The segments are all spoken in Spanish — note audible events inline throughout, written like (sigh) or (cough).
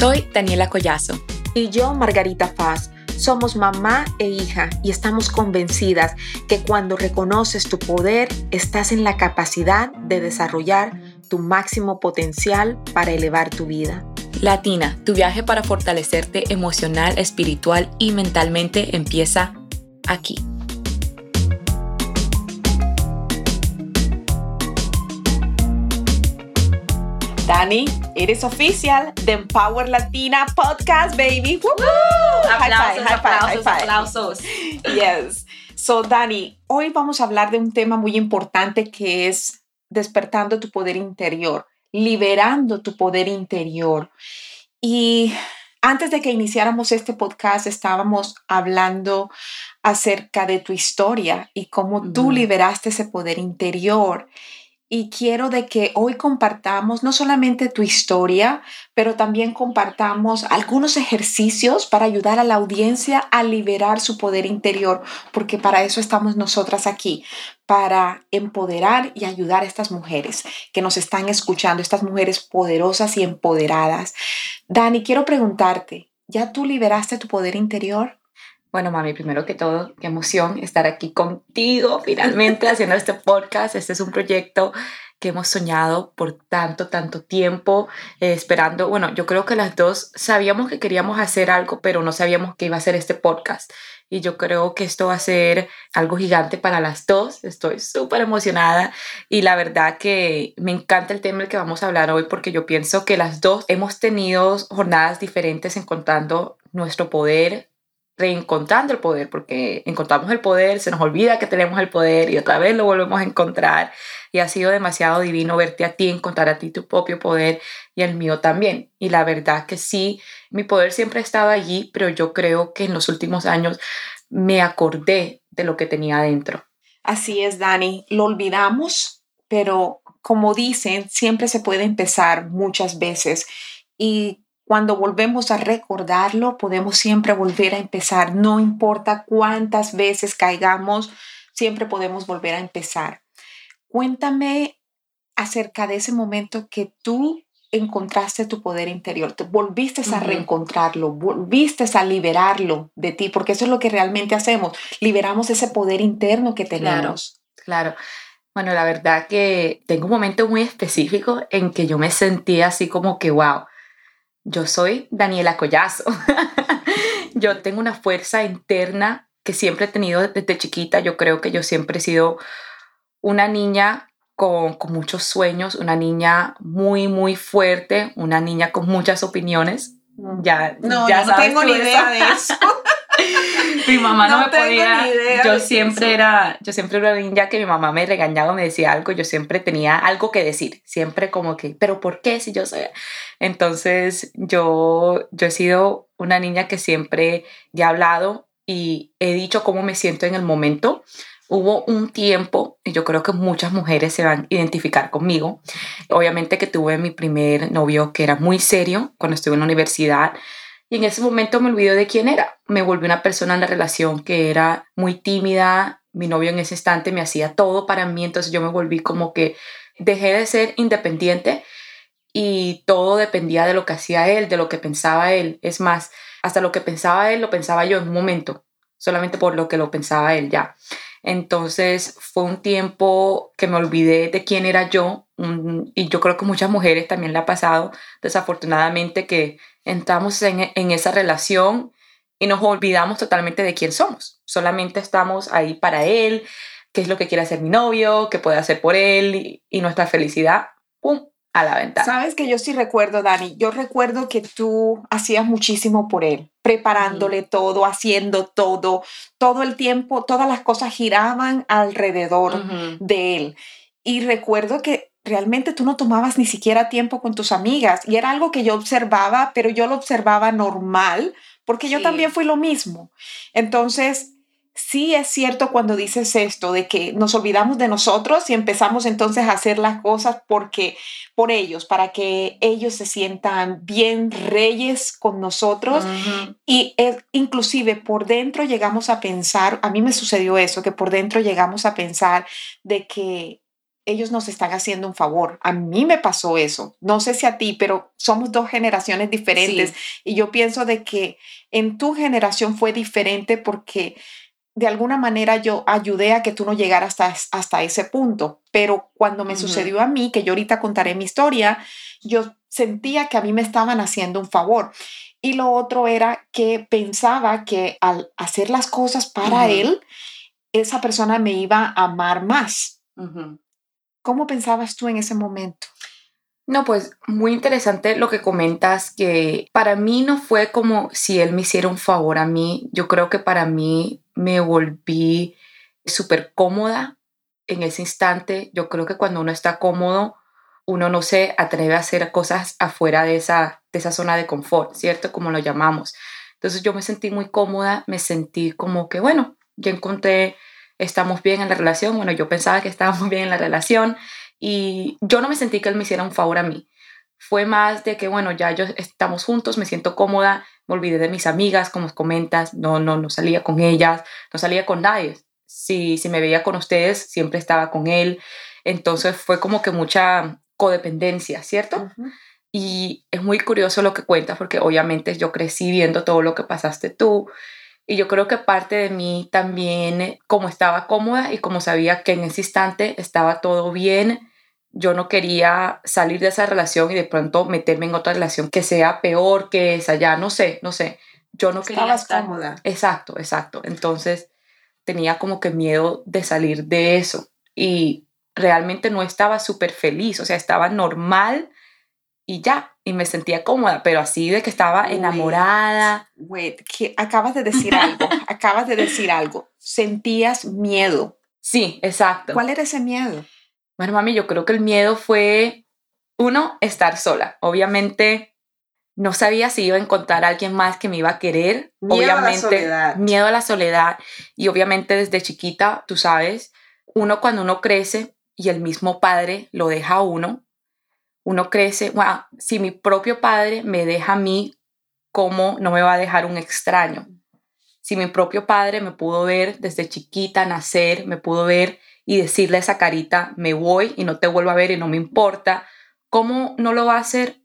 Soy Daniela Collazo. Y yo, Margarita Paz. Somos mamá e hija y estamos convencidas que cuando reconoces tu poder, estás en la capacidad de desarrollar tu máximo potencial para elevar tu vida. Latina, tu viaje para fortalecerte emocional, espiritual y mentalmente empieza aquí. Dani, it is official, the Empower Latina podcast, baby. Woo! Aplausos, high five, aplausos, aplausos. Yes. So, Dani, hoy vamos a hablar de un tema muy importante que es despertando tu poder interior, liberando tu poder interior. Y antes de que iniciáramos este podcast, estábamos hablando acerca de tu historia y cómo tú liberaste ese poder interior y quiero de que hoy compartamos no solamente tu historia, pero también compartamos algunos ejercicios para ayudar a la audiencia a liberar su poder interior, porque para eso estamos nosotras aquí, para empoderar y ayudar a estas mujeres que nos están escuchando, estas mujeres poderosas y empoderadas. Dani, quiero preguntarte, ¿ya tú liberaste tu poder interior? Bueno, mami, primero que todo, qué emoción estar aquí contigo finalmente (laughs) haciendo este podcast. Este es un proyecto que hemos soñado por tanto, tanto tiempo, eh, esperando, bueno, yo creo que las dos sabíamos que queríamos hacer algo, pero no sabíamos que iba a ser este podcast. Y yo creo que esto va a ser algo gigante para las dos. Estoy súper emocionada y la verdad que me encanta el tema del que vamos a hablar hoy porque yo pienso que las dos hemos tenido jornadas diferentes encontrando nuestro poder, reencontrando el poder, porque encontramos el poder, se nos olvida que tenemos el poder y otra vez lo volvemos a encontrar. Y ha sido demasiado divino verte a ti, encontrar a ti tu propio poder y el mío también. Y la verdad que sí, mi poder siempre ha estado allí, pero yo creo que en los últimos años me acordé de lo que tenía dentro. Así es, Dani, lo olvidamos, pero como dicen, siempre se puede empezar muchas veces. Y cuando volvemos a recordarlo, podemos siempre volver a empezar. No importa cuántas veces caigamos, siempre podemos volver a empezar. Cuéntame acerca de ese momento que tú encontraste tu poder interior, te volviste a reencontrarlo, volviste a liberarlo de ti, porque eso es lo que realmente hacemos, liberamos ese poder interno que tenemos. Claro, claro. Bueno, la verdad que tengo un momento muy específico en que yo me sentí así como que, wow, yo soy Daniela Collazo. (laughs) yo tengo una fuerza interna que siempre he tenido desde chiquita. Yo creo que yo siempre he sido una niña con, muchos sueños, una niña muy, muy fuerte, una niña con muchas opiniones. Mm. Ya, no, ya no tengo ni idea de eso. (laughs) (laughs) mi mamá no, me podía. yo siempre era, yo siempre era una niña que mi mamá me regañaba, me decía algo, yo siempre tenía algo que decir, siempre como que, pero ¿por qué si yo soy? Entonces yo, yo he sido una niña que siempre he hablado y he dicho cómo me siento en el momento. Hubo un tiempo, y yo creo que muchas mujeres se van a identificar conmigo, obviamente que tuve mi primer novio que era muy serio cuando estuve en la universidad, y en ese momento me olvidé de quién era. Me volví una persona en la relación que era muy tímida. Mi novio en ese instante me hacía todo para mí, entonces yo me volví como que dejé de ser independiente y todo dependía de lo que hacía él, de lo que pensaba él. Es más, hasta lo que pensaba él lo pensaba yo en un momento, solamente por lo que lo pensaba él ya. Entonces fue un tiempo que me olvidé de quién era yo y yo creo que muchas mujeres también le ha pasado desafortunadamente que entramos en, esa relación y nos olvidamos totalmente de quién somos. Solamente estamos ahí para él, qué es lo que quiere hacer mi novio, qué puede hacer por él y, nuestra felicidad, ¡pum!, a la ventana. Sabes que yo sí recuerdo, Dani, yo recuerdo que tú hacías muchísimo por él, preparándole todo, haciendo todo, todo el tiempo, todas las cosas giraban alrededor de él. Y recuerdo que realmente tú no tomabas ni siquiera tiempo con tus amigas y era algo que yo observaba, pero yo lo observaba normal porque yo también fui lo mismo. Entonces, sí es cierto cuando dices esto de que nos olvidamos de nosotros y empezamos entonces a hacer las cosas porque por ellos, para que ellos se sientan bien reyes con nosotros. Y inclusive por dentro llegamos a pensar, a mí me sucedió eso, que por dentro llegamos a pensar de que ellos nos están haciendo un favor. A mí me pasó eso. No sé si a ti, pero somos dos generaciones diferentes. Y yo pienso de que en tu generación fue diferente porque de alguna manera yo ayudé a que tú no llegaras hasta, hasta ese punto. Pero cuando me sucedió a mí, que yo ahorita contaré mi historia, yo sentía que a mí me estaban haciendo un favor. Y lo otro era que pensaba que al hacer las cosas para él, esa persona me iba a amar más. ¿Cómo pensabas tú en ese momento? No, pues muy interesante lo que comentas, que para mí no fue como si él me hiciera un favor a mí, yo creo que para mí me volví súper cómoda en ese instante, yo creo que cuando uno está cómodo, uno no se atreve a hacer cosas afuera de esa, de esa zona de confort, ¿cierto? Como lo llamamos. Entonces yo me sentí muy cómoda, me sentí como que, bueno, ya encontré estamos bien en la relación. Bueno, yo pensaba que estábamos bien en la relación y yo no me sentí que él me hiciera un favor a mí. Fue más de que, bueno, ya yo estamos juntos, me siento cómoda, me olvidé de mis amigas, como comentas, no, no, no salía con ellas, no salía con nadie. Si, si me veía con ustedes, siempre estaba con él. Entonces fue como que mucha codependencia, ¿cierto? Y es muy curioso lo que cuentas porque obviamente yo crecí viendo todo lo que pasaste tú y yo creo que parte de mí también, como estaba cómoda y como sabía que en ese instante estaba todo bien, yo no quería salir de esa relación y de pronto meterme en otra relación que sea peor que esa, ya no sé, no sé. Yo no quería estar cómoda. Exacto, exacto. Entonces tenía como que miedo de salir de eso y realmente no estaba súper feliz, o sea, estaba normal y ya, y me sentía cómoda, pero así de que estaba enamorada. Wait, que acabas de decir algo, (laughs) acabas de decir algo. Sentías miedo. Sí, exacto. ¿Cuál era ese miedo? Bueno, mami, yo creo que el miedo fue, uno, estar sola. Obviamente no sabía si iba a encontrar a alguien más que me iba a querer. Miedo obviamente, a la soledad. Miedo a la soledad. Y obviamente desde chiquita, tú sabes, uno cuando uno crece y el mismo padre lo deja a uno, uno crece, wow, si mi propio padre me deja a mí, ¿cómo no me va a dejar un extraño? Si mi propio padre me pudo ver desde chiquita, nacer, me pudo ver y decirle a esa carita, me voy y no te vuelvo a ver y no me importa, ¿cómo no lo va a hacer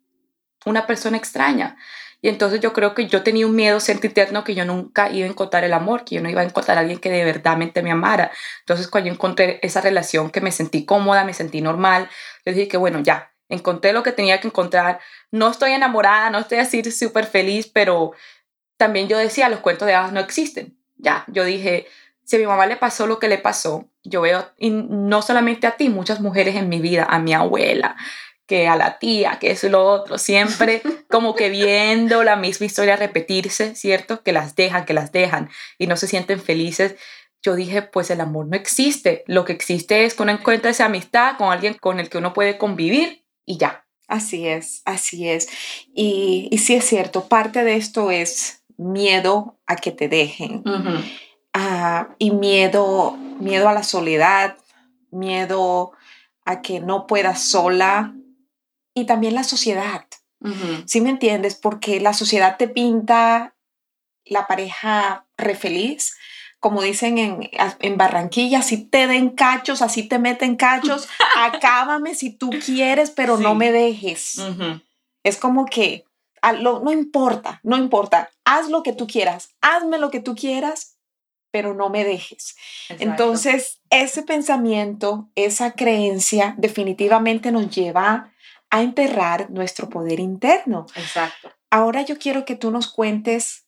una persona extraña? Y entonces yo creo que yo tenía un miedo eterno que yo nunca iba a encontrar el amor, que yo no iba a encontrar a alguien que de verdad me amara. Entonces cuando yo encontré esa relación que me sentí cómoda, me sentí normal, yo dije que bueno, ya, encontré lo que tenía que encontrar. No estoy enamorada, no estoy así súper feliz, pero también yo decía, los cuentos de hadas no existen. Ya, yo dije, si a mi mamá le pasó lo que le pasó, yo veo, y no solamente a ti, muchas mujeres en mi vida, a mi abuela, que a la tía, que es lo otro, siempre (laughs) como que viendo la misma historia repetirse, ¿cierto? Que las dejan, que las dejan y no se sienten felices. Yo dije, pues el amor no existe. Lo que existe es que uno encuentra esa amistad con alguien con el que uno puede convivir y ya. Así es, así es. Y, y sí es cierto, parte de esto es miedo a que te dejen ah, y miedo, miedo a la soledad, miedo a que no puedas sola y también la sociedad. ¿Sí me entiendes? Porque la sociedad te pinta la pareja re feliz, como dicen en, en Barranquilla, si te den cachos, así te meten cachos, (laughs) acábame si tú quieres, pero no me dejes. Es como que no importa, no importa, haz lo que tú quieras, hazme lo que tú quieras, pero no me dejes. Entonces, ese pensamiento, esa creencia definitivamente nos lleva a enterrar nuestro poder interno. Exacto. Ahora yo quiero que tú nos cuentes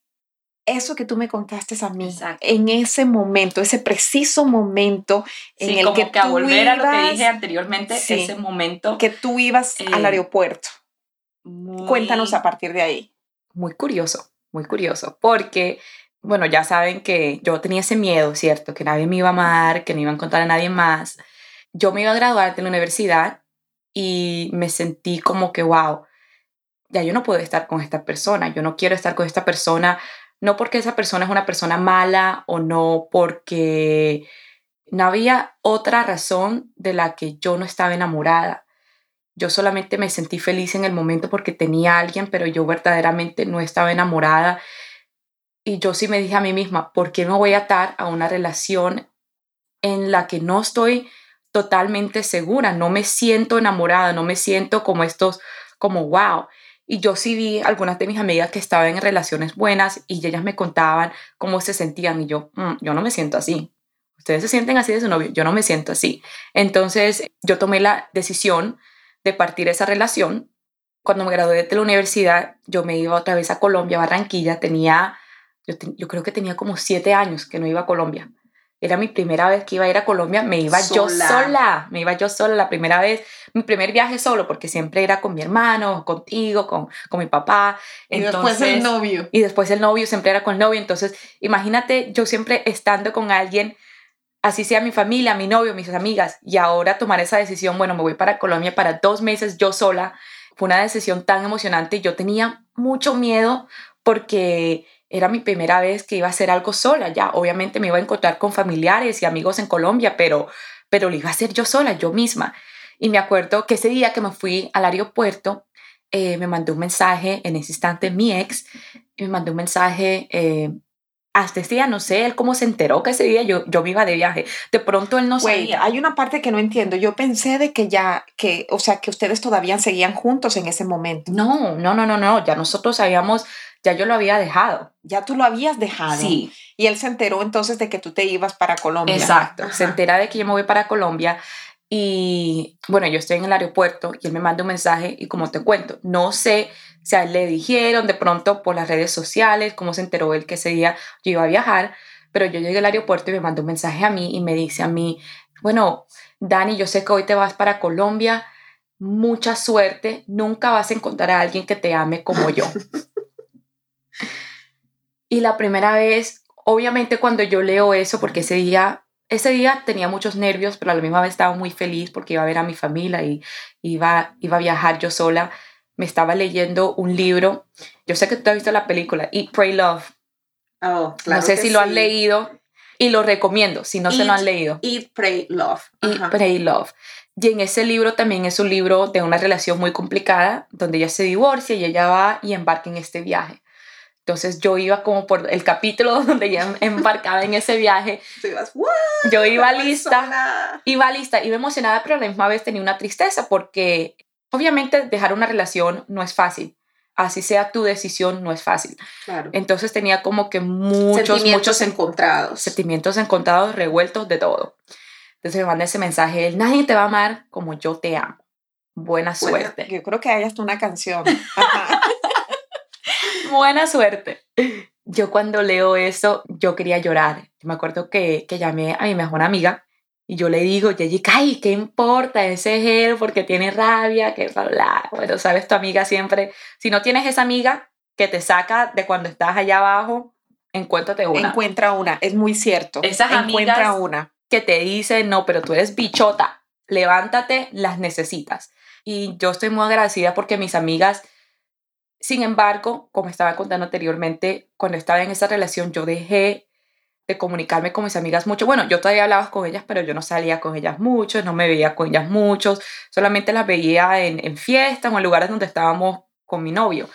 eso que tú me contaste a mí, en ese momento, ese preciso momento en el que, que a volver a lo que dije anteriormente, ese momento que tú ibas al eh, aeropuerto. Cuéntanos a partir de ahí. Muy curioso, muy curioso, porque bueno, ya saben que yo tenía ese miedo, ¿cierto? Que nadie me iba a amar, que no iba a encontrar a nadie más. Yo me iba a graduar de la universidad y me sentí como que, wow, ya yo no puedo estar con esta persona, yo no quiero estar con esta persona no porque esa persona es una persona mala o no porque no había otra razón de la que yo no estaba enamorada. Yo solamente me sentí feliz en el momento porque tenía a alguien, pero yo verdaderamente no estaba enamorada. Y yo sí me dije a mí misma, ¿por qué me voy a atar a una relación en la que no estoy totalmente segura, no me siento enamorada, no me siento como estos, como wow. Y yo sí vi algunas de mis amigas que estaban en relaciones buenas y ellas me contaban cómo se sentían y yo, mm, yo no me siento así. Ustedes se sienten así de su novio, yo no me siento así. Entonces yo tomé la decisión de partir esa relación. Cuando me gradué de la universidad, yo me iba otra vez a Colombia, Barranquilla. Tenía, yo, yo creo que tenía como siete años que no iba a Colombia. Era mi primera vez que iba a ir a Colombia, me iba yo sola, me iba yo sola la primera vez, mi primer viaje solo, porque siempre era con mi hermano, contigo, con, con mi papá. Y después el novio. Y después el novio, siempre era con el novio. Entonces, imagínate yo siempre estando con alguien, así sea mi familia, mi novio, mis amigas, y ahora tomar esa decisión, bueno, me voy para Colombia para dos meses yo sola, fue una decisión tan emocionante. Yo tenía mucho miedo porque era mi primera vez que iba a hacer algo sola, ya obviamente me iba a encontrar con familiares y amigos en Colombia, pero, pero lo iba a hacer yo sola, yo misma. Y me acuerdo que ese día que me fui al aeropuerto, eh, me mandó un mensaje, en ese instante mi ex, me mandó un mensaje, eh, hasta ese día no sé él cómo se enteró que ese día yo, yo me iba de viaje. De pronto él no sabía. Hay una parte que no entiendo. Yo pensé de que ya, que, o sea, que ustedes todavía seguían juntos en ese momento. No, no, no, no, no. Ya nosotros habíamos ya yo lo había dejado. Ya tú lo habías dejado. Sí. Y él se enteró entonces de que tú te ibas para Colombia. Exacto. Se entera de que yo me voy para Colombia. Y bueno, yo estoy en el aeropuerto y él me manda un mensaje y como te cuento, no sé si a él le dijeron de pronto por las redes sociales, cómo se enteró él que ese día yo iba a viajar, pero yo llegué al aeropuerto y me mandó un mensaje a mí y me dice a mí, bueno, Dani, yo sé que hoy te vas para Colombia, mucha suerte, nunca vas a encontrar a alguien que te ame como yo. (laughs) Y la primera vez, obviamente cuando yo leo eso, porque ese día, ese día tenía muchos nervios, pero a la misma vez estaba muy feliz porque iba a ver a mi familia y iba, iba a viajar yo sola. Me estaba leyendo un libro. Yo sé que tú has visto la película Eat, Pray, Love. Oh, claro no sé si lo han leído y lo recomiendo si no se lo han leído. Eat, Pray, Love. Eat, Pray, Love. Y en ese libro también es un libro de una relación muy complicada, donde ella se divorcia y ella va y embarca en este viaje. Entonces yo iba como por el capítulo (laughs) donde ya embarcaba en ese viaje. (laughs) yo iba lista, iba lista, iba emocionada, pero a la misma vez tenía una tristeza porque obviamente dejar una relación no es fácil. Así sea tu decisión, no es fácil. Entonces tenía como que muchos, sentimientos muchos encontrados. Sentimientos encontrados, revueltos de todo. Entonces me manda ese mensaje, nadie te va a amar como yo te amo. Buena suerte. yo creo que hay hasta una canción. (laughs) Buena suerte. Yo cuando leo eso, yo quería llorar. Me acuerdo que, que llamé a mi mejor amiga y yo le digo, Jessica, ay, ¿qué importa? Ese es él porque tiene rabia, que bla, Bueno, sabes, tu amiga siempre, si no tienes esa amiga que te saca de cuando estás allá abajo, encuéntrate una. Encuentra una, es muy cierto. Esas Encuentra una. Que te dicen, no, pero tú eres bichota, levántate, las necesitas. Y yo estoy muy agradecida porque mis amigas sin embargo, como estaba contando anteriormente, cuando estaba en esa relación yo dejé de comunicarme con mis amigas mucho. Bueno, yo todavía hablaba con ellas, pero yo no salía con ellas mucho, no me veía con ellas mucho, solamente las veía en, en fiestas o en lugares donde estábamos con mi novio.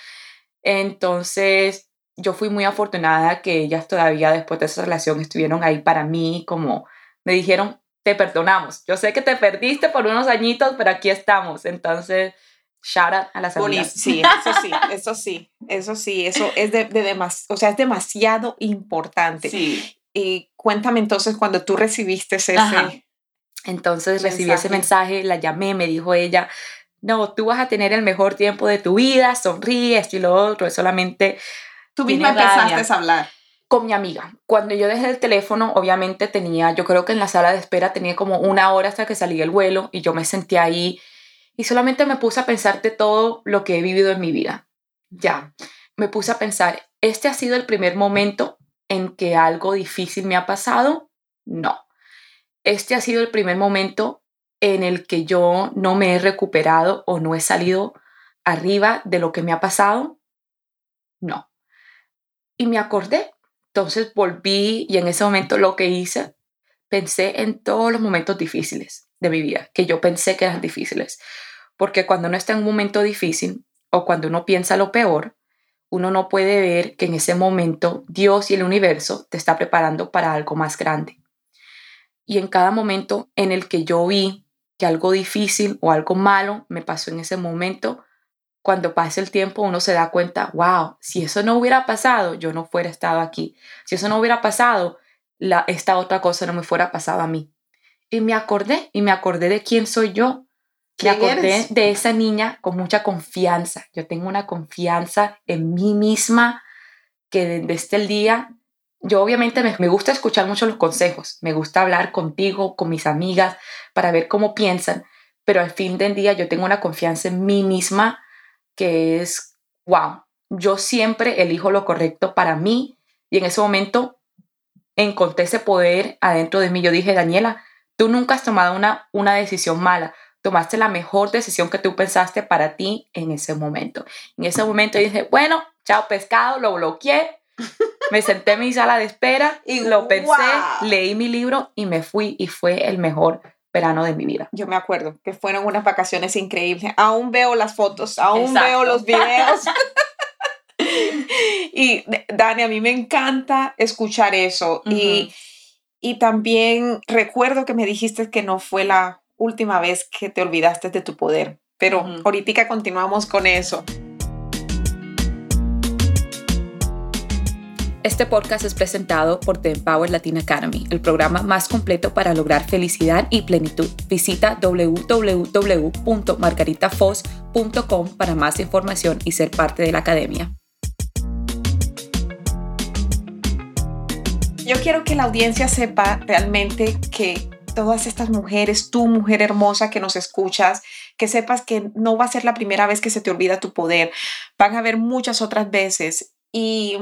Entonces, yo fui muy afortunada que ellas todavía después de esa relación estuvieron ahí para mí, como me dijeron, te perdonamos. Yo sé que te perdiste por unos añitos, pero aquí estamos. Entonces, shout out a las amigas. Sí, eso sí, eso sí, eso sí, eso es de, de o sea, es demasiado importante. Sí. Y cuéntame entonces cuando tú recibiste ese Entonces recibí ese mensaje, la llamé, me dijo ella, no, tú vas a tener el mejor tiempo de tu vida, sonríe, esto y lo otro, es solamente... Tú misma empezaste a hablar. Con mi amiga. Cuando yo dejé el teléfono, obviamente tenía, yo creo que en la sala de espera tenía como una hora hasta que salía el vuelo y yo me sentí ahí y solamente me puse a pensar de todo lo que he vivido en mi vida. Ya, me puse a pensar, ¿este ha sido el primer momento en que algo difícil me ha pasado? No. ¿Este ha sido el primer momento en el que yo no me he recuperado o no he salido arriba de lo que me ha pasado? No. Y me acordé. Entonces volví y en ese momento lo que hice, pensé en todos los momentos difíciles de mi vida, que yo pensé que eran difíciles. Porque cuando uno está en un momento difícil o cuando uno piensa lo peor, uno no puede ver que en ese momento Dios y el universo te está preparando para algo más grande. Y en cada momento en el que yo vi que algo difícil o algo malo me pasó en ese momento, cuando pasa el tiempo uno se da cuenta, wow, si eso no hubiera pasado, yo no fuera estado aquí. Si eso no hubiera pasado, la, esta otra cosa no me fuera pasado a mí. Y me acordé, y me acordé de quién soy yo. Me acordé de esa niña con mucha confianza. Yo tengo una confianza en mí misma que desde el día, yo obviamente me, me gusta escuchar mucho los consejos, me gusta hablar contigo, con mis amigas, para ver cómo piensan, pero al fin del día yo tengo una confianza en mí misma que es, wow, yo siempre elijo lo correcto para mí. Y en ese momento encontré ese poder adentro de mí. Yo dije, Daniela, tú nunca has tomado una, una decisión mala, tomaste la mejor decisión que tú pensaste para ti en ese momento. En ese momento dije, bueno, chao pescado, lo bloqueé, me senté en mi sala de espera, (laughs) y lo pensé, leí mi libro y me fui y fue el mejor verano de mi vida. Yo me acuerdo que fueron unas vacaciones increíbles. Aún veo las fotos, aún veo los videos. (laughs) y Dani, a mí me encanta escuchar eso. y, y también recuerdo que me dijiste que no fue la última vez que te olvidaste de tu poder. Pero ahorita continuamos con eso. Este podcast es presentado por The Empower Latin Academy, el programa más completo para lograr felicidad y plenitud. Visita www.margaritafos.com para más información y ser parte de la academia. Yo quiero que la audiencia sepa realmente que todas estas mujeres, tú mujer hermosa que nos escuchas, que sepas que no va a ser la primera vez que se te olvida tu poder, van a haber muchas otras veces y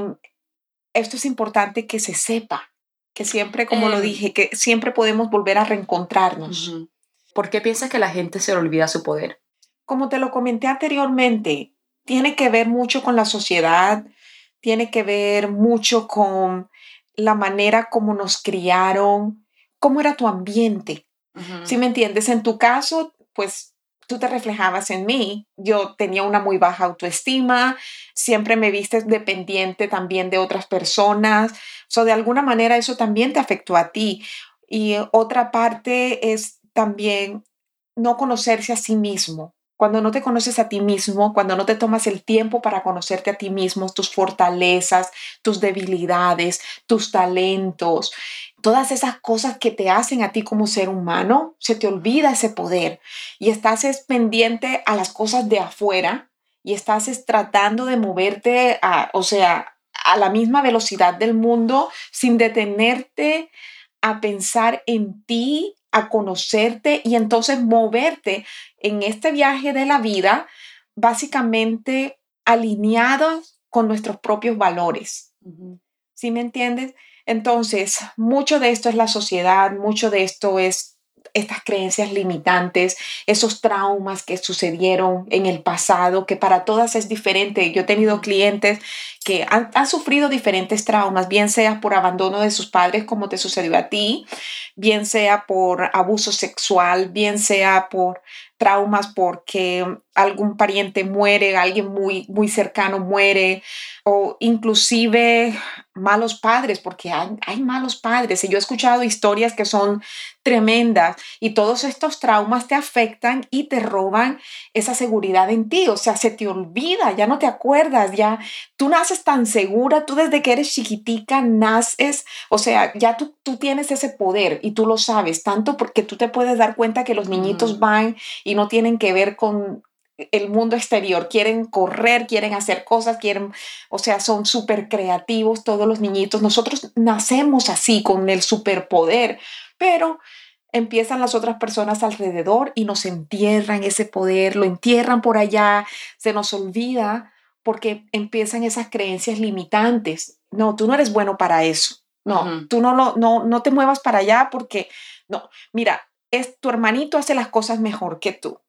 esto es importante que se sepa, que siempre, como lo em. dije, que siempre podemos volver a reencontrarnos. ¿Por qué piensas que la gente se le olvida su poder? Como te lo comenté anteriormente, tiene que ver mucho con la sociedad, tiene que ver mucho con la manera como nos criaron, cómo era tu ambiente. Si me entiendes? En tu caso, pues tú te reflejabas en mí. Yo tenía una muy baja autoestima, siempre me viste dependiente también de otras personas. So, de alguna manera eso también te afectó a ti. Y otra parte es también no conocerse a sí mismo. Cuando no te conoces a ti mismo, cuando no te tomas el tiempo para conocerte a ti mismo, tus fortalezas, tus debilidades, tus talentos, todas esas cosas que te hacen a ti como ser humano, se te olvida ese poder y estás pendiente a las cosas de afuera y estás tratando de moverte, a, o sea, a la misma velocidad del mundo sin detenerte a pensar en ti, a conocerte y entonces moverte en este viaje de la vida básicamente alineados con nuestros propios valores. ¿Sí me entiendes? Entonces, mucho de esto es la sociedad, mucho de esto es estas creencias limitantes, esos traumas que sucedieron en el pasado, que para todas es diferente. Yo he tenido clientes que han, han, sufrido diferentes traumas, bien sea por abandono de sus padres, como te sucedió a ti, bien sea por abuso sexual, bien sea por traumas porque algún pariente muere, alguien muy, muy cercano muere, o inclusive malos padres, porque hay, hay, malos padres. Y yo he escuchado historias que son tremendas y todos estos traumas te afectan y te roban esa seguridad en ti. O sea, se te olvida, ya no te acuerdas, ya tú naces tan segura, tú desde que eres chiquitica naces, o sea, ya tú, tú tienes ese poder y tú lo sabes, tanto porque tú te puedes dar cuenta que los niñitos van y no tienen que ver con el mundo exterior, quieren correr, quieren hacer cosas, quieren, o sea, son súper creativos todos los niñitos. Nosotros nacemos así, con el superpoder, pero empiezan las otras personas alrededor y nos entierran ese poder, lo entierran por allá, se nos olvida porque empiezan esas creencias limitantes. No, tú no eres bueno para eso. No, tú no, no, no, no te muevas para allá porque, no, mira, es, tu hermanito hace las cosas mejor que tú.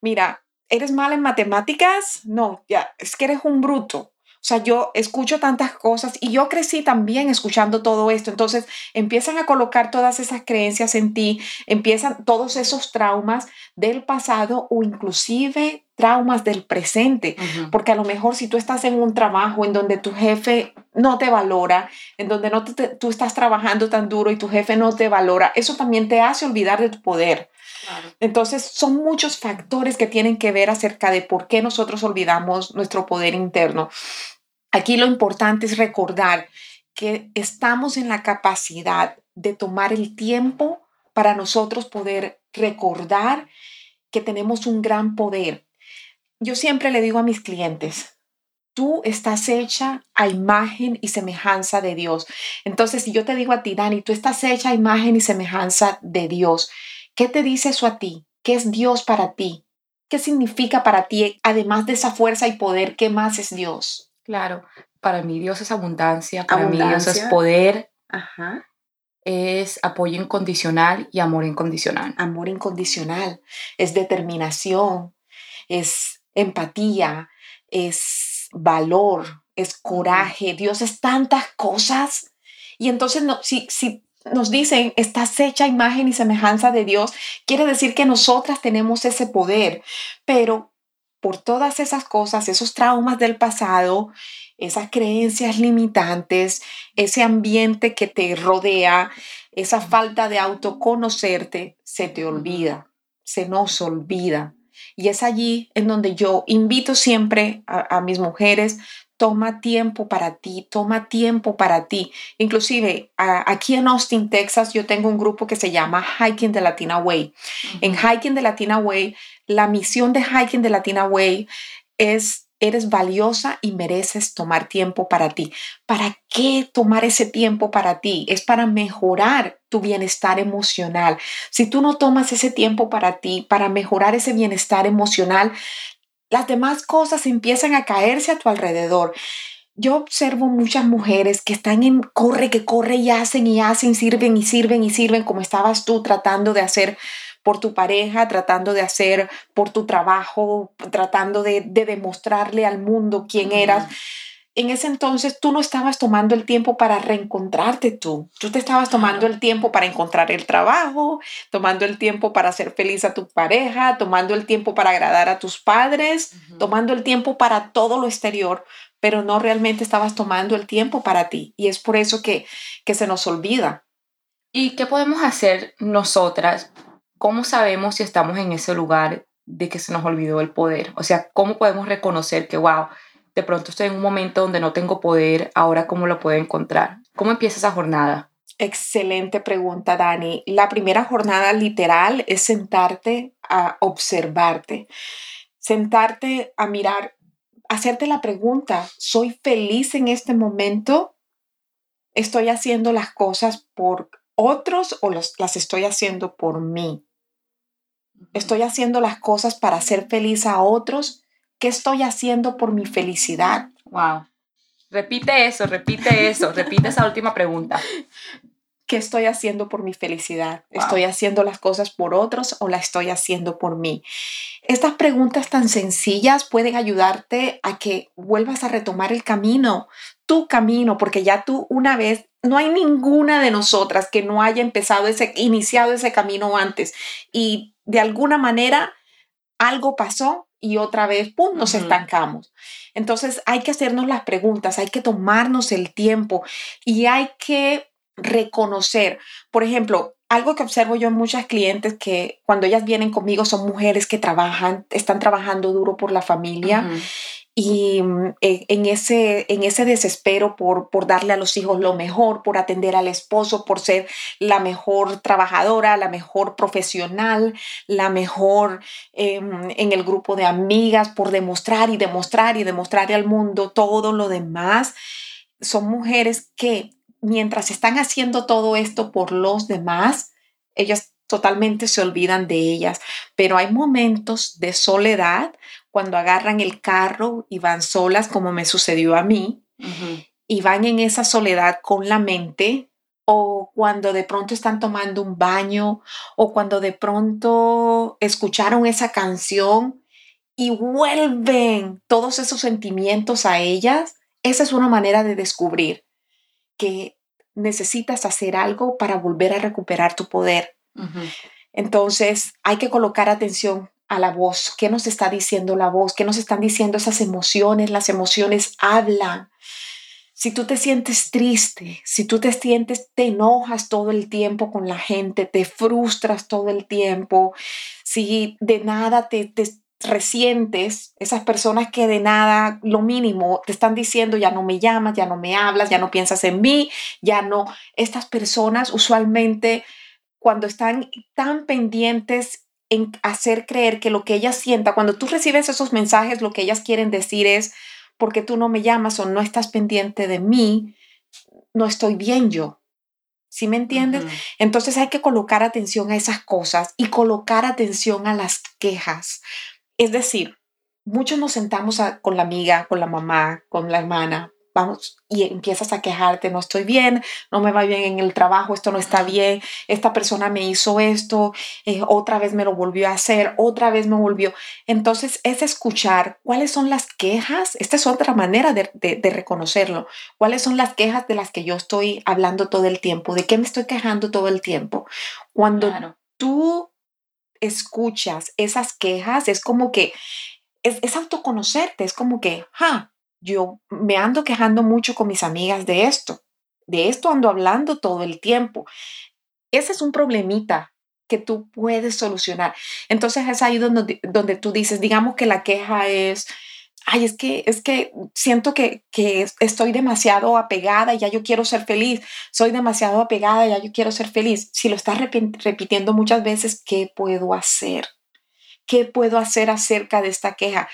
Mira, ¿eres mal en matemáticas? No, ya, es que eres un bruto. O sea, yo escucho tantas cosas y yo crecí también escuchando todo esto. Entonces empiezan a colocar todas esas creencias en ti, empiezan todos esos traumas del pasado o inclusive traumas del presente. Porque a lo mejor si tú estás en un trabajo en donde tu jefe no te valora, en donde no tú estás trabajando tan duro y tu jefe no te valora, eso también te hace olvidar de tu poder. Entonces, son muchos factores que tienen que ver acerca de por qué nosotros olvidamos nuestro poder interno. Aquí lo importante es recordar que estamos en la capacidad de tomar el tiempo para nosotros poder recordar que tenemos un gran poder. Yo siempre le digo a mis clientes, tú estás hecha a imagen y semejanza de Dios. Entonces, si yo te digo a ti, Dani, tú estás hecha a imagen y semejanza de Dios, ¿qué te dice eso a ti? ¿Qué es Dios para ti? ¿Qué significa para ti, además de esa fuerza y poder, qué más es Dios? Claro, para mí Dios es abundancia, para mí Dios es poder, es apoyo incondicional y amor incondicional. Amor incondicional, es determinación, es empatía, es valor, es coraje. Dios es tantas cosas. Y entonces, no, si, si nos dicen, estás hecha imagen y semejanza de Dios, quiere decir que nosotras tenemos ese poder, pero por todas esas cosas, esos traumas del pasado, esas creencias limitantes, ese ambiente que te rodea, esa falta de autoconocerte, se te olvida, se nos olvida. Y es allí en donde yo invito siempre a, mis mujeres, toma tiempo para ti, toma tiempo para ti. Inclusive aquí en Austin, Texas, yo tengo un grupo que se llama Hiking de Latina Way. En Hiking de Latina Way la misión de Hiking de Latina Way es, eres valiosa y mereces tomar tiempo para ti. ¿Para qué tomar ese tiempo para ti? Es para mejorar tu bienestar emocional. Si tú no tomas ese tiempo para ti, para mejorar ese bienestar emocional, las demás cosas empiezan a caerse a tu alrededor. Yo observo muchas mujeres que están en corre, que corre y hacen y hacen, sirven y sirven y sirven, como estabas tú tratando de hacer por tu pareja, tratando de hacer por tu trabajo, tratando de, demostrarle al mundo quién eras. En ese entonces tú no estabas tomando el tiempo para reencontrarte tú. Tú te estabas tomando el tiempo para encontrar el trabajo, tomando el tiempo para hacer feliz a tu pareja, tomando el tiempo para agradar a tus padres, tomando el tiempo para todo lo exterior, pero no realmente estabas tomando el tiempo para ti. Y es por eso que, que se nos olvida. ¿Y qué podemos hacer nosotras ¿cómo sabemos si estamos en ese lugar de que se nos olvidó el poder? O sea, ¿cómo podemos reconocer que, wow, de pronto estoy en un momento donde no tengo poder, ahora cómo lo puedo encontrar? ¿Cómo empieza esa jornada? Excelente pregunta, Dani. La primera jornada literal es sentarte a observarte, sentarte a mirar, hacerte la pregunta, ¿soy feliz en este momento? ¿Estoy haciendo las cosas por otros o las estoy haciendo por mí? Estoy haciendo las cosas para hacer feliz a otros. ¿Qué estoy haciendo por mi felicidad? Wow. Repite eso, repite eso, repite esa última pregunta. (laughs) ¿Qué estoy haciendo por mi felicidad? ¿Estoy haciendo las cosas por otros o las estoy haciendo por mí? Estas preguntas tan sencillas pueden ayudarte a que vuelvas a retomar el camino, tu camino, porque ya tú una vez, no hay ninguna de nosotras que no haya empezado ese, iniciado ese camino antes. Y de alguna manera algo pasó y otra vez, ¡pum!, nos estancamos. Entonces hay que hacernos las preguntas, hay que tomarnos el tiempo y hay que reconocer, por ejemplo, algo que observo yo en muchas clientes que cuando ellas vienen conmigo son mujeres que trabajan, están trabajando duro por la familia e, en ese, en ese desespero por, por darle a los hijos lo mejor, por atender al esposo, por ser la mejor trabajadora, la mejor profesional, la mejor em, en el grupo de amigas, por demostrar y demostrar y demostrar al mundo todo lo demás, son mujeres que mientras están haciendo todo esto por los demás, ellas totalmente se olvidan de ellas, pero hay momentos de soledad cuando agarran el carro y van solas, como me sucedió a mí, y van en esa soledad con la mente, o cuando de pronto están tomando un baño, o cuando de pronto escucharon esa canción y vuelven todos esos sentimientos a ellas, esa es una manera de descubrir que necesitas hacer algo para volver a recuperar tu poder. Entonces hay que colocar atención a la voz. ¿Qué nos está diciendo la voz? ¿Qué nos están diciendo esas emociones? Las emociones hablan. Si tú te sientes triste, si tú te sientes, te enojas todo el tiempo con la gente, te frustras todo el tiempo, si de nada te, te resientes, esas personas que de nada, lo mínimo, te están diciendo, ya no me llamas, ya no me hablas, ya no piensas en mí, ya no, estas personas usualmente cuando están tan pendientes en hacer creer que lo que ellas sienta, cuando tú recibes esos mensajes, lo que ellas quieren decir es, porque tú no me llamas o no estás pendiente de mí, no estoy bien yo. ¿Sí me entiendes? Entonces hay que colocar atención a esas cosas y colocar atención a las quejas. Es decir, muchos nos sentamos con la amiga, con la mamá, con la hermana, vamos, y empiezas a quejarte, no estoy bien, no me va bien en el trabajo, esto no está bien, esta persona me hizo esto, eh, otra vez me lo volvió a hacer, otra vez me volvió. Entonces es escuchar cuáles son las quejas, esta es otra manera de, reconocerlo, cuáles son las quejas de las que yo estoy hablando todo el tiempo, de qué me estoy quejando todo el tiempo. Cuando tú escuchas esas quejas, es como que es, es autoconocerte, es como que, ja, yo me ando quejando mucho con mis amigas de esto. De esto ando hablando todo el tiempo. Ese es un problemita que tú puedes solucionar. Entonces es ahí donde, donde tú dices, digamos que la queja es, ay, es que, es que siento que, que estoy demasiado apegada y ya yo quiero ser feliz. Soy demasiado apegada y ya yo quiero ser feliz. Si lo estás repitiendo muchas veces, ¿qué puedo hacer? ¿Qué puedo hacer acerca de esta queja?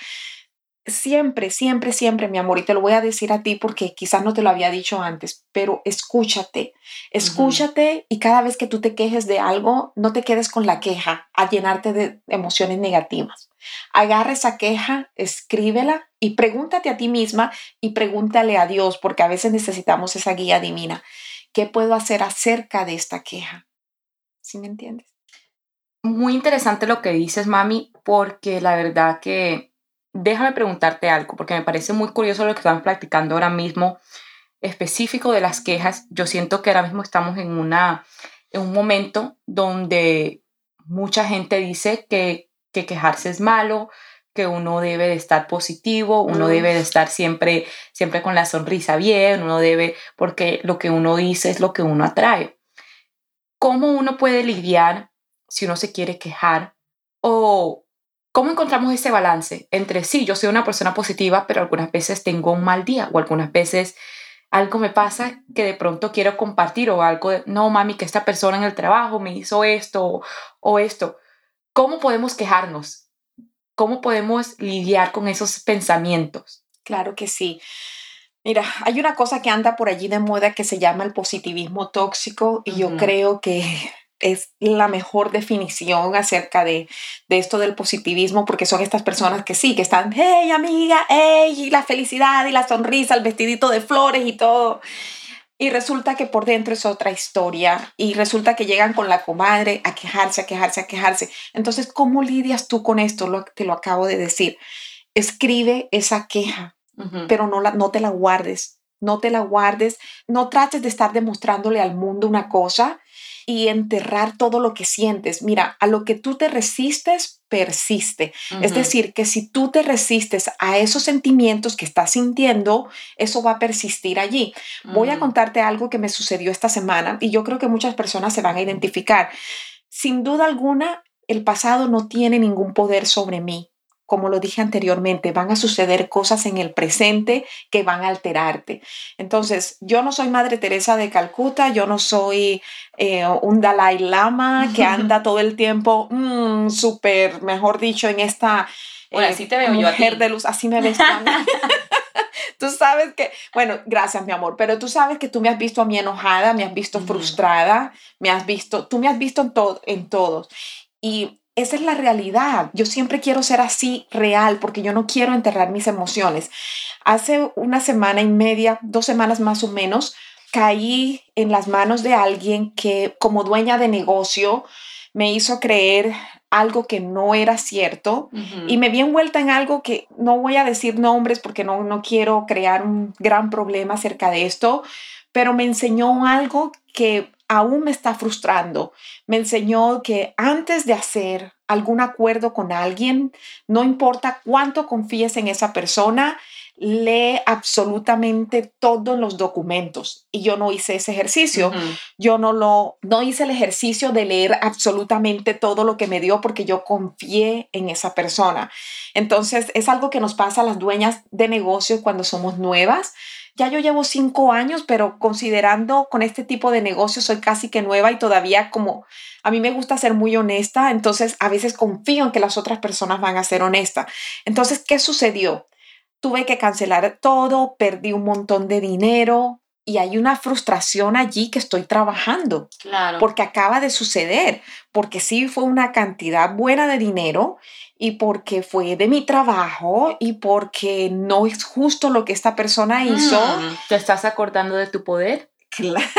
Siempre, siempre, siempre, mi amor, y te lo voy a decir a ti porque quizás no te lo había dicho antes, pero escúchate, escúchate y cada vez que tú te quejes de algo, no te quedes con la queja a llenarte de emociones negativas. Agarra esa queja, escríbela y pregúntate a ti misma y pregúntale a Dios, porque a veces necesitamos esa guía divina. ¿Qué puedo hacer acerca de esta queja? ¿Sí me entiendes? Muy interesante lo que dices, mami, porque la verdad que déjame preguntarte algo, porque me parece muy curioso lo que estamos practicando ahora mismo, específico de las quejas. Yo siento que ahora mismo estamos en, una, en un momento donde mucha gente dice que, que quejarse es malo, que uno debe de estar positivo, uno debe de estar siempre, siempre con la sonrisa bien, uno debe, porque lo que uno dice es lo que uno atrae. ¿Cómo uno puede lidiar si uno se quiere quejar o ¿Cómo encontramos ese balance entre sí, yo soy una persona positiva, pero algunas veces tengo un mal día o algunas veces algo me pasa que de pronto quiero compartir o algo de, no mami, que esta persona en el trabajo me hizo esto o, esto. ¿Cómo podemos quejarnos? ¿Cómo podemos lidiar con esos pensamientos? Claro que sí. Mira, hay una cosa que anda por allí de moda que se llama el positivismo tóxico y yo creo que es la mejor definición acerca de, esto del positivismo, porque son estas personas que sí, que están, hey amiga, hey, la felicidad y la sonrisa, el vestidito de flores y todo. Y resulta que por dentro es otra historia y resulta que llegan con la comadre a quejarse, a quejarse, a quejarse. Entonces, ¿cómo lidias tú con esto? Lo, te lo acabo de decir. Escribe esa queja, pero no, la, no te la guardes. No te la guardes, no trates de estar demostrándole al mundo una cosa y enterrar todo lo que sientes. Mira, a lo que tú te resistes, persiste. Es decir, que si tú te resistes a esos sentimientos que estás sintiendo, eso va a persistir allí. Voy a contarte algo que me sucedió esta semana y yo creo que muchas personas se van a identificar. Sin duda alguna, el pasado no tiene ningún poder sobre mí como lo dije anteriormente, van a suceder cosas en el presente que van a alterarte. Entonces, yo no soy Madre Teresa de Calcuta, yo no soy eh, un Dalai Lama que (laughs) anda todo el tiempo mm, súper, mejor dicho, en esta bueno, así te veo mujer de luz, así me ves (laughs) tú sabes que, bueno, gracias mi amor, pero tú sabes que tú me has visto a mí enojada, me has visto frustrada, me has visto, tú me has visto en, todo en todos. Y esa es la realidad. Yo siempre quiero ser así real porque yo no quiero enterrar mis emociones. Hace una semana y media, dos semanas más o menos, caí en las manos de alguien que como dueña de negocio me hizo creer algo que no era cierto y me vi envuelta en algo que no voy a decir nombres porque no, no quiero crear un gran problema acerca de esto, pero me enseñó algo que aún me está frustrando. Me enseñó que antes de hacer algún acuerdo con alguien, no importa cuánto confíes en esa persona, lee absolutamente todos los documentos y yo no hice ese ejercicio. Yo no lo no hice el ejercicio de leer absolutamente todo lo que me dio porque yo confié en esa persona. Entonces, es algo que nos pasa a las dueñas de negocios cuando somos nuevas. Ya yo llevo cinco años, pero considerando con este tipo de negocios soy casi que nueva y todavía como a mí me gusta ser muy honesta, entonces a veces confío en que las otras personas van a ser honestas. Entonces, ¿qué sucedió? tuve que cancelar todo, perdí un montón de dinero y hay una frustración allí que estoy trabajando. Claro. Porque acaba de suceder, porque sí fue una cantidad buena de dinero y porque fue de mi trabajo y porque no es justo lo que esta persona hizo. Mm, ¿Te estás acordando de tu poder? Claro. (laughs)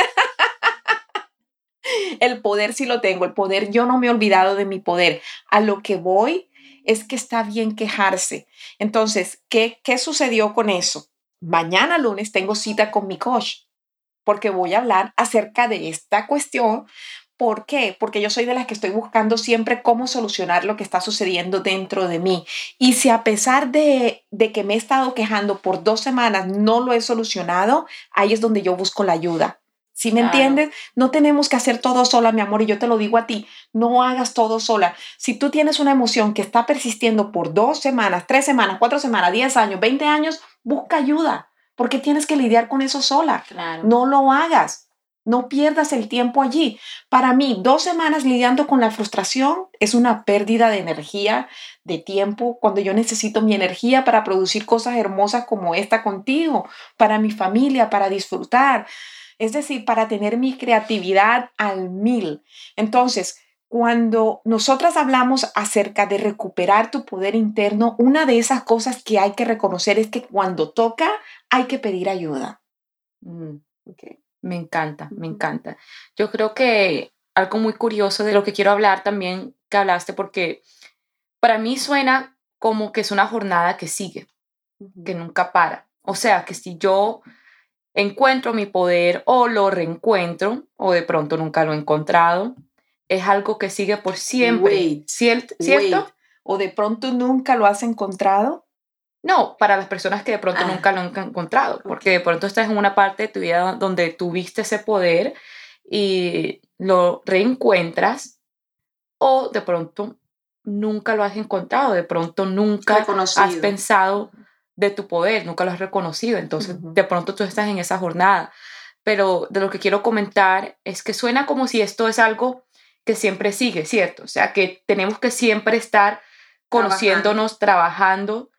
El poder sí lo tengo, el poder, yo no me he olvidado de mi poder. A lo que voy es que está bien quejarse. Entonces, ¿qué, qué sucedió con eso? Mañana lunes tengo cita con mi coach porque voy a hablar acerca de esta cuestión. ¿Por qué? Porque yo soy de las que estoy buscando siempre cómo solucionar lo que está sucediendo dentro de mí. Y si a pesar de, de que me he estado quejando por dos semanas no lo he solucionado, ahí es donde yo busco la ayuda. ¿Sí me entiendes? No tenemos que hacer todo sola, mi amor, y yo te lo digo a ti, no hagas todo sola. Si tú tienes una emoción que está persistiendo por dos semanas, tres semanas, cuatro semanas, diez años, veinte años, busca ayuda, porque tienes que lidiar con eso sola. No lo hagas. No pierdas el tiempo allí. Para mí, dos semanas lidiando con la frustración es una pérdida de energía, de tiempo, cuando yo necesito mi energía para producir cosas hermosas como esta contigo, para mi familia, para disfrutar es decir, para tener mi creatividad al mil. Entonces, cuando nosotras hablamos acerca de recuperar tu poder interno, una de esas cosas que hay que reconocer es que cuando toca hay que pedir ayuda. Mm, me encanta, me encanta. Yo creo que algo muy curioso de lo que quiero hablar también que hablaste, porque para mí suena como que es una jornada que sigue, que nunca para. O sea, que si yo encuentro mi poder o lo reencuentro o de pronto nunca lo he encontrado. Es algo que sigue por siempre. ¿Cierto? ¿O de pronto nunca lo has encontrado? No, para las personas que de pronto ah. nunca lo han encontrado, porque de pronto estás en una parte de tu vida donde tuviste ese poder y lo reencuentras o de pronto nunca lo has encontrado, de pronto nunca has pensado de tu poder, nunca lo has reconocido, entonces de pronto tú estás en esa jornada. Pero de lo que quiero comentar es que suena como si esto es algo que siempre sigue, ¿cierto? O sea, que tenemos que siempre estar conociéndonos, trabajando,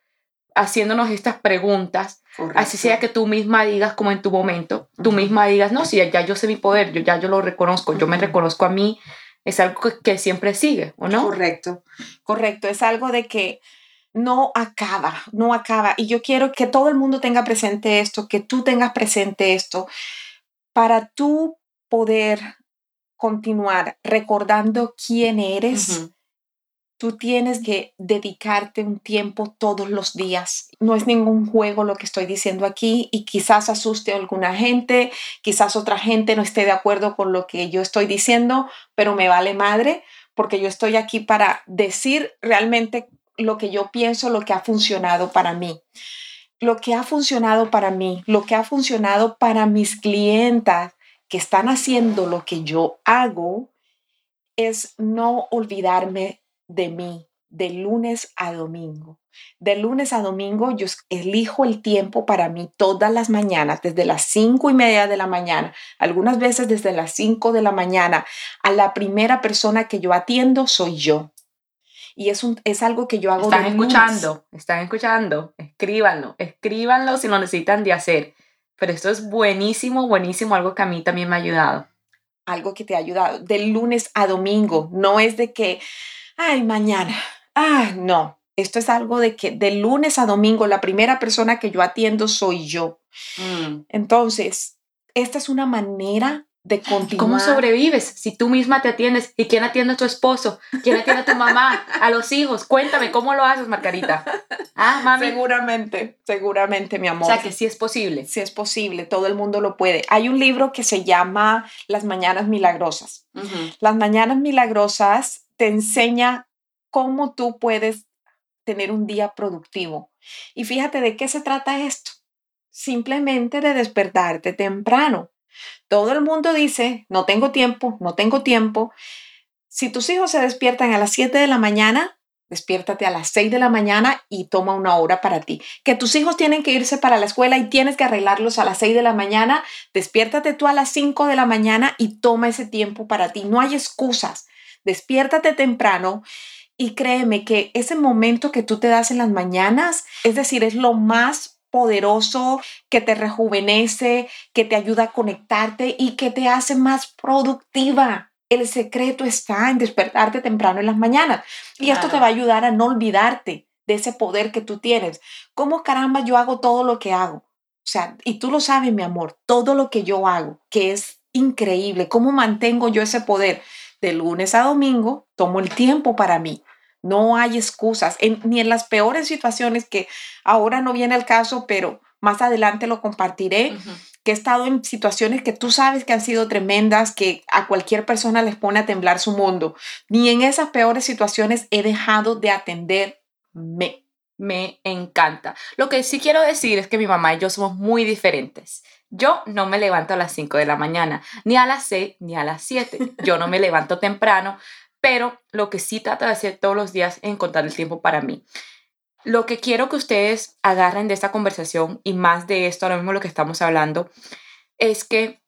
haciéndonos estas preguntas, así sea que tú misma digas como en tu momento, tú misma digas, no, si ya yo sé mi poder, yo ya yo lo reconozco, yo me reconozco a mí, es algo que, que siempre sigue, ¿o no? Correcto, correcto, es algo de que no acaba, no acaba. Y yo quiero que todo el mundo tenga presente esto, que tú tengas presente esto, para tú poder continuar recordando quién eres. Tú tienes que dedicarte un tiempo todos los días. No es ningún juego lo que estoy diciendo aquí y quizás asuste a alguna gente, quizás otra gente no esté de acuerdo con lo que yo estoy diciendo, pero me vale madre porque yo estoy aquí para decir realmente lo que yo pienso, lo que ha funcionado para mí. Lo que ha funcionado para mí, lo que ha funcionado para mis clientas que están haciendo lo que yo hago, es no olvidarme de mí de lunes a domingo. De lunes a domingo yo elijo el tiempo para mí todas las mañanas, desde las cinco y media de la mañana, algunas veces desde las cinco de la mañana. A la primera persona que yo atiendo soy yo. Y es, un, es algo que yo hago. Están escuchando, están escuchando. Escríbanlo, escríbanlo si lo necesitan de hacer. Pero esto es buenísimo, buenísimo, algo que a mí también me ha ayudado. Algo que te ha ayudado. De lunes a domingo. No es de que, ay, mañana. Ah, no. Esto es algo de que de lunes a domingo la primera persona que yo atiendo soy yo. Mm. Entonces, esta es una manera de continuar. ¿Cómo sobrevives si tú misma te atiendes? ¿Y quién atiende a tu esposo? ¿Quién atiende a tu mamá? ¿A los hijos? Cuéntame, ¿cómo lo haces, Margarita? Ah, mami. Seguramente, seguramente, mi amor. O sea, que sí es posible. Sí es posible, todo el mundo lo puede. Hay un libro que se llama Las Mañanas Milagrosas. Las Mañanas Milagrosas te enseña cómo tú puedes tener un día productivo. Y fíjate de qué se trata esto. Simplemente de despertarte temprano todo el mundo dice, no tengo tiempo, no tengo tiempo. Si tus hijos se despiertan a las 7 de la mañana, despiértate a las 6 de la mañana y toma una hora para ti. Que tus hijos tienen que irse para la escuela y tienes que arreglarlos a las 6 de la mañana, despiértate tú a las 5 de la mañana y toma ese tiempo para ti. No hay excusas. Despiértate temprano y créeme que ese momento que tú te das en las mañanas, es decir, es lo más poderoso, que te rejuvenece, que te ayuda a conectarte y que te hace más productiva. El secreto está en despertarte temprano en las mañanas. Y esto te va a ayudar a no olvidarte de ese poder que tú tienes. ¿Cómo caramba yo hago todo lo que hago? O sea, y tú lo sabes, mi amor, todo lo que yo hago, que es increíble. ¿Cómo mantengo yo ese poder? De lunes a domingo, tomo el tiempo para mí. No hay excusas, ni en las peores situaciones que ahora no viene el caso, pero más adelante lo compartiré, que he estado en situaciones que tú sabes que han sido tremendas, que a cualquier persona les pone a temblar su mundo. Ni en esas peores situaciones he dejado de atenderme. Me encanta. Lo que sí quiero decir es que mi mamá y yo somos muy diferentes. Yo no me levanto a las 5 de la mañana, ni a las 6, ni a las 7. Yo no me levanto temprano pero lo que sí trato de hacer todos los días es encontrar el tiempo para mí. Lo que quiero que ustedes agarren de esta conversación y más de esto, ahora mismo lo que estamos hablando, es que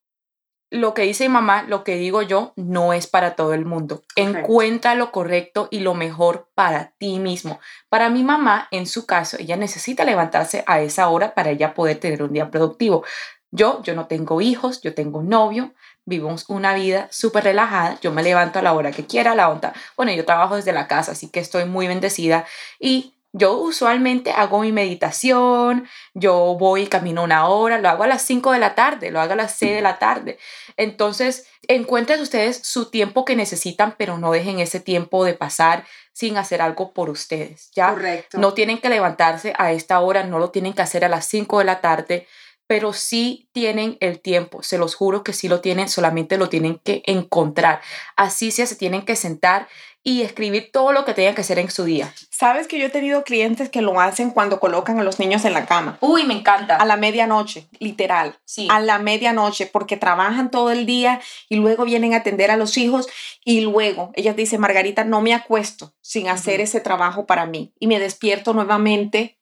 lo que dice mi mamá, lo que digo yo, no es para todo el mundo. Encuentra lo correcto y lo mejor para ti mismo. Para mi mamá, en su caso, ella necesita levantarse a esa hora para ella poder tener un día productivo. Yo, yo no tengo hijos, yo tengo un novio, vivimos una vida súper relajada. Yo me levanto a la hora que quiera, la onda. Bueno, yo trabajo desde la casa, así que estoy muy bendecida. Y yo usualmente hago mi meditación, yo voy y camino una hora, lo hago a las 5 de la tarde, lo hago a las 6 de la tarde. Entonces, encuentren ustedes su tiempo que necesitan, pero no dejen ese tiempo de pasar sin hacer algo por ustedes, ¿ya? Correcto. No tienen que levantarse a esta hora, no lo tienen que hacer a las 5 de la tarde pero sí tienen el tiempo, se los juro que sí lo tienen, solamente lo tienen que encontrar. Así sea, se tienen que sentar y escribir todo lo que tengan que hacer en su día. Sabes que yo he tenido clientes que lo hacen cuando colocan a los niños en la cama. Uy, me encanta. A la medianoche, literal. Sí. A la medianoche, porque trabajan todo el día y luego vienen a atender a los hijos y luego ellas dicen, Margarita, no me acuesto sin hacer ese trabajo para mí y me despierto nuevamente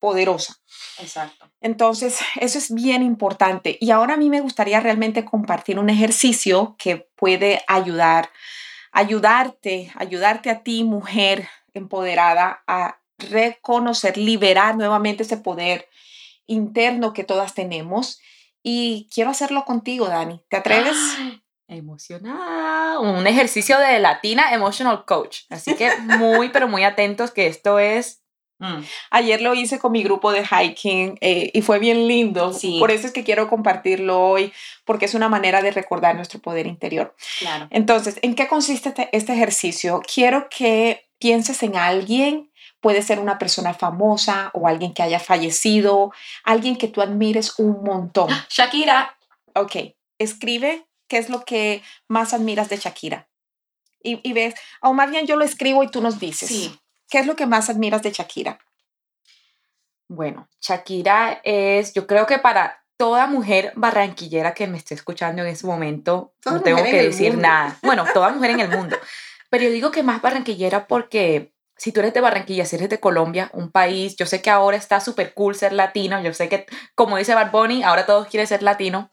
poderosa. Exacto. Entonces, eso es bien importante. Y ahora a mí me gustaría realmente compartir un ejercicio que puede ayudar, ayudarte, ayudarte a ti, mujer empoderada, a reconocer, liberar nuevamente ese poder interno que todas tenemos. Y quiero hacerlo contigo, Dani. ¿Te atreves? emocionada. Un ejercicio de Latina Emotional Coach. Así que muy, pero muy atentos que esto es Mm. Ayer lo hice con mi grupo de hiking eh, y fue bien lindo. Por eso es que quiero compartirlo hoy, porque es una manera de recordar nuestro poder interior. Claro. Entonces, ¿en qué consiste este, este ejercicio? Quiero que pienses en alguien, puede ser una persona famosa o alguien que haya fallecido, alguien que tú admires un montón. (gasps) Shakira. Ok, escribe qué es lo que más admiras de Shakira. Y, y ves, o más bien yo lo escribo y tú nos dices. Sí. ¿Qué es lo que más admiras de Shakira? Bueno, Shakira es, yo creo que para toda mujer barranquillera que me esté escuchando en este momento, no tengo que decir nada. Bueno, toda mujer en el mundo. Pero yo digo que más barranquillera porque si tú eres de Barranquilla, si eres de Colombia, un país, yo sé que ahora está súper cool ser latino, yo sé que, como dice Barboni, ahora todos quieren ser latino,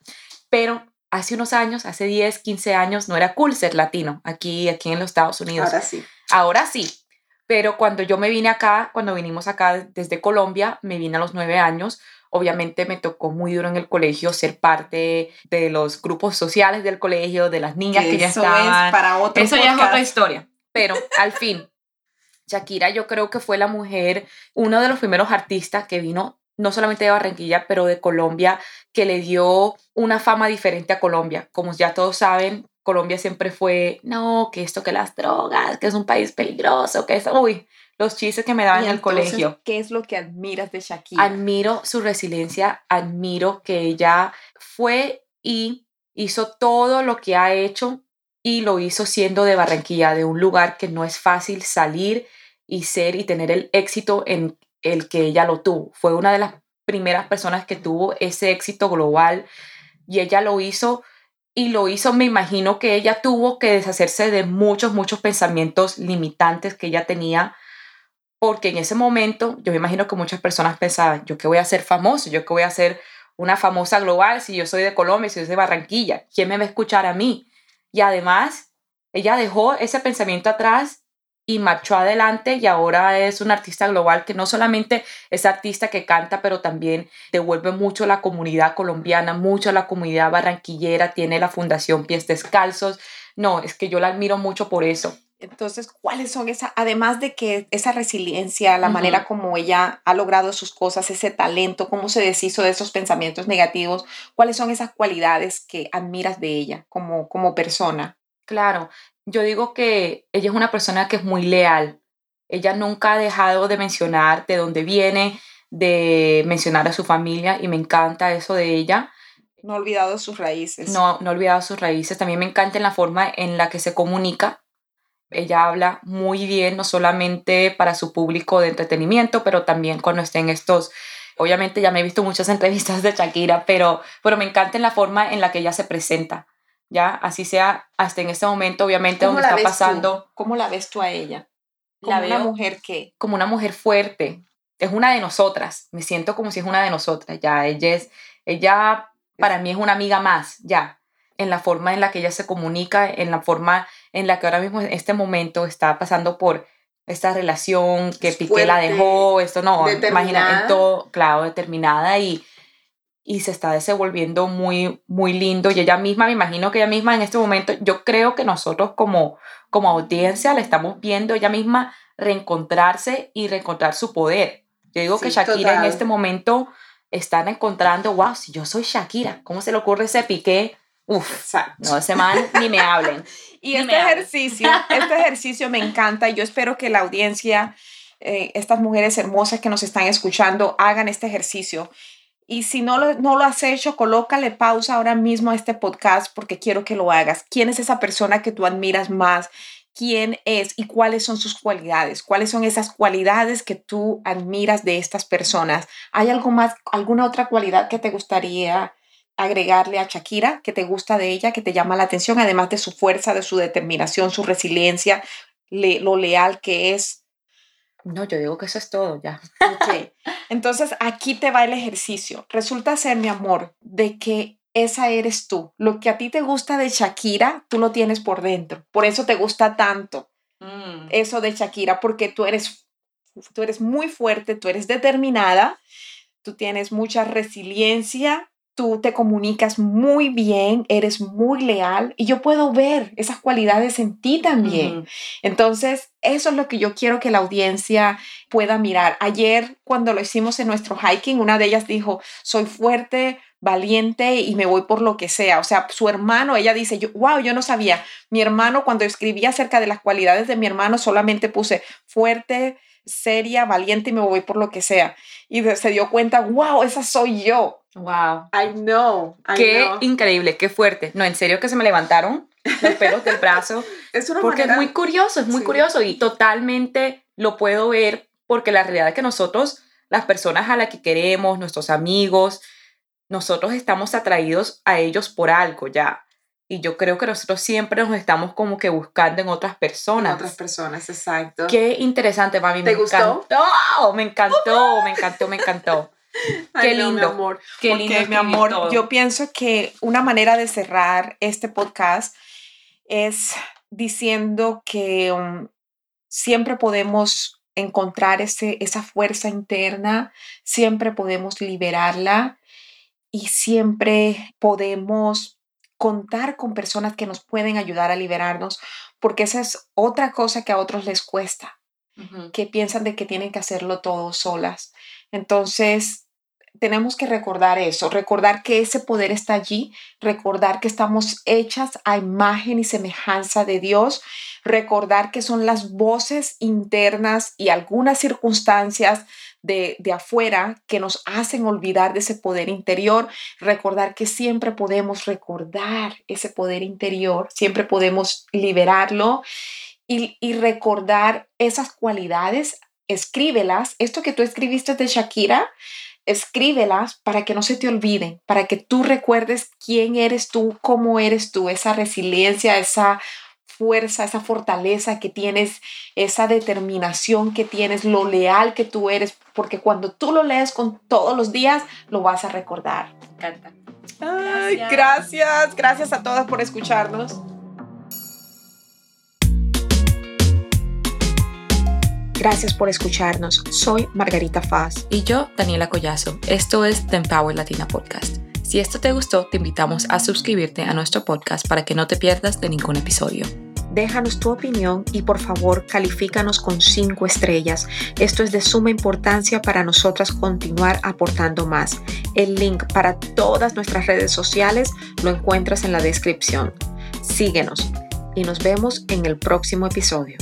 pero hace unos años, hace 10, 15 años, no era cool ser latino aquí, aquí en los Estados Unidos. Ahora sí. Ahora sí, pero cuando yo me vine acá, cuando vinimos acá desde Colombia, me vine a los nueve años. Obviamente me tocó muy duro en el colegio ser parte de los grupos sociales del colegio, de las niñas que, ya estaban. Es para otro Eso ya es otra historia. Pero al fin, Shakira yo creo que fue la mujer, uno de los primeros artistas que vino no solamente de Barranquilla, pero de Colombia, que le dio una fama diferente a Colombia. Como ya todos saben, Colombia siempre fue, no, que esto, que las drogas, que es un país peligroso, que es, uy, los chistes que me daban en el colegio. ¿Qué es lo que admiras de Shakira? Admiro su resiliencia, admiro que ella fue y hizo todo lo que ha hecho y lo hizo siendo de Barranquilla, de un lugar que no es fácil salir y ser y tener el éxito en el que ella lo tuvo. Fue una de las primeras personas que tuvo ese éxito global y ella lo hizo y lo hizo, me imagino que ella tuvo que deshacerse de muchos, muchos pensamientos limitantes que ella tenía, porque en ese momento yo me imagino que muchas personas pensaban, yo qué voy a ser famoso, yo qué voy a ser una famosa global si yo soy de Colombia, si yo soy de Barranquilla, ¿quién me va a escuchar a mí? Y además, ella dejó ese pensamiento atrás y marchó adelante y ahora es una artista global que no solamente es artista que canta, pero también devuelve mucho a la comunidad colombiana, mucho a la comunidad barranquillera, tiene la Fundación Pies Descalzos. No, es que yo la admiro mucho por eso. Entonces, ¿cuáles son esas, además de que esa resiliencia, la manera como ella ha logrado sus cosas, ese talento, cómo se deshizo de esos pensamientos negativos, cuáles son esas cualidades que admiras de ella como, como persona? Claro, yo digo que ella es una persona que es muy leal. Ella nunca ha dejado de mencionar de dónde viene, de mencionar a su familia y me encanta eso de ella. No ha olvidado sus raíces. No, no ha olvidado sus raíces. También me encanta en la forma en la que se comunica. Ella habla muy bien, no solamente para su público de entretenimiento, pero también cuando esté en estos... Obviamente ya me he visto muchas (laughs) entrevistas de Shakira, pero, pero me encanta en la forma en la que ella se presenta ya así sea hasta en este momento, obviamente, donde está pasando. ¿Cómo la ves tú a ella? Como la una mujer que. Como una mujer fuerte. Es una de nosotras. Me siento como si es una de nosotras. Ya, ella es, ella para mí es una amiga más, ya. En la forma en la que ella se comunica, en la forma en la que ahora mismo en este momento está pasando por esta relación que Piqué la dejó, esto no, imagina, en todo, claro, determinada y y se está desenvolviendo muy, muy lindo. Y ella misma, me imagino que ella misma en este momento, yo creo que nosotros como, como audiencia la estamos viendo ella misma reencontrarse y reencontrar su poder. Yo digo que Shakira en este momento están encontrando, wow, si yo soy Shakira, ¿cómo se le ocurre ese piqué? Uf, no, ese man ni me hablen. (laughs) y este ejercicio, este ejercicio me encanta y yo espero que la audiencia, eh, estas mujeres hermosas que nos están escuchando, hagan este ejercicio y si no lo, no lo has hecho, colócale pausa ahora mismo a este podcast porque quiero que lo hagas. ¿Quién es esa persona que tú admiras más? ¿Quién es y cuáles son sus cualidades? ¿Cuáles son esas cualidades que tú admiras de estas personas? ¿Hay algo más, alguna otra cualidad que te gustaría agregarle a Shakira, que te gusta de ella, que te llama la atención, además de su fuerza, de su determinación, su resiliencia, lo leal que es? No, yo digo que eso es todo ya. Ok. (laughs) Entonces aquí te va el ejercicio. Resulta ser, mi amor, de que esa eres tú. Lo que a ti te gusta de Shakira, tú lo tienes por dentro. Por eso te gusta tanto mm. eso de Shakira, porque tú eres, tú eres muy fuerte, tú eres determinada, tú tienes mucha resiliencia, tú te comunicas muy bien, eres muy leal y yo puedo ver esas cualidades en ti también. Entonces, eso es lo que yo quiero que la audiencia pueda mirar. Ayer, cuando lo hicimos en nuestro hiking, una de ellas dijo, soy fuerte, valiente y me voy por lo que sea. O sea, su hermano, ella dice, yo, wow, yo no sabía. Mi hermano, cuando escribía acerca de las cualidades de mi hermano, solamente puse fuerte, seria, valiente y me voy por lo que sea. Y se dio cuenta, wow, esa soy yo. Wow. I know. qué increíble, qué fuerte. No, en serio que se me levantaron los pelos del brazo. (laughs) es una porque es muy curioso, es muy curioso y totalmente lo puedo ver porque la realidad es que nosotros, las personas a las que queremos, nuestros amigos, nosotros estamos atraídos a ellos por algo ya. Y yo creo que nosotros siempre nos estamos como que buscando en otras personas. En otras personas, exacto. Qué interesante, mami. ¿Te gustó? Encantó, me encantó, me encantó, me encantó. (laughs) Qué lindo, mi amor. Qué lindo, mi amor. Yo pienso que una manera de cerrar este podcast es diciendo que um, siempre podemos encontrar ese, esa fuerza interna, siempre podemos liberarla y siempre podemos contar con personas que nos pueden ayudar a liberarnos, porque esa es otra cosa que a otros les cuesta, que piensan de que tienen que hacerlo todo solas. Entonces, tenemos que recordar eso, recordar que ese poder está allí, recordar que estamos hechas a imagen y semejanza de Dios, recordar que son las voces internas y algunas circunstancias de, de, afuera que nos hacen olvidar de ese poder interior, recordar que siempre podemos recordar ese poder interior, siempre podemos liberarlo y, y recordar esas cualidades, escríbelas. Esto que tú escribiste de Shakira, escríbelas para que no se te olviden, para que tú recuerdes quién eres tú, cómo eres tú, esa resiliencia, esa fuerza, esa fortaleza que tienes, esa determinación que tienes, lo leal que tú eres, porque cuando tú lo lees con todos los días, lo vas a recordar. Me encanta. Ay, gracias, gracias a todas por escucharnos. Gracias por escucharnos. Soy Margarita Faz. Y yo, Daniela Collazo. Esto es The Empower Latina Podcast. Si esto te gustó, te invitamos a suscribirte a nuestro podcast para que no te pierdas de ningún episodio. Déjanos tu opinión y por favor califícanos con 5 estrellas. Esto es de suma importancia para nosotras continuar aportando más. El link para todas nuestras redes sociales lo encuentras en la descripción. Síguenos y nos vemos en el próximo episodio.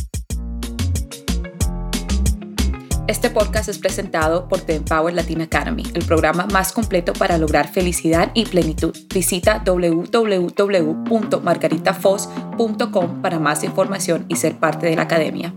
Este podcast es presentado por The Empower Latin Academy, el programa más completo para lograr felicidad y plenitud. Visita www.margaritafos.com para más información y ser parte de la academia.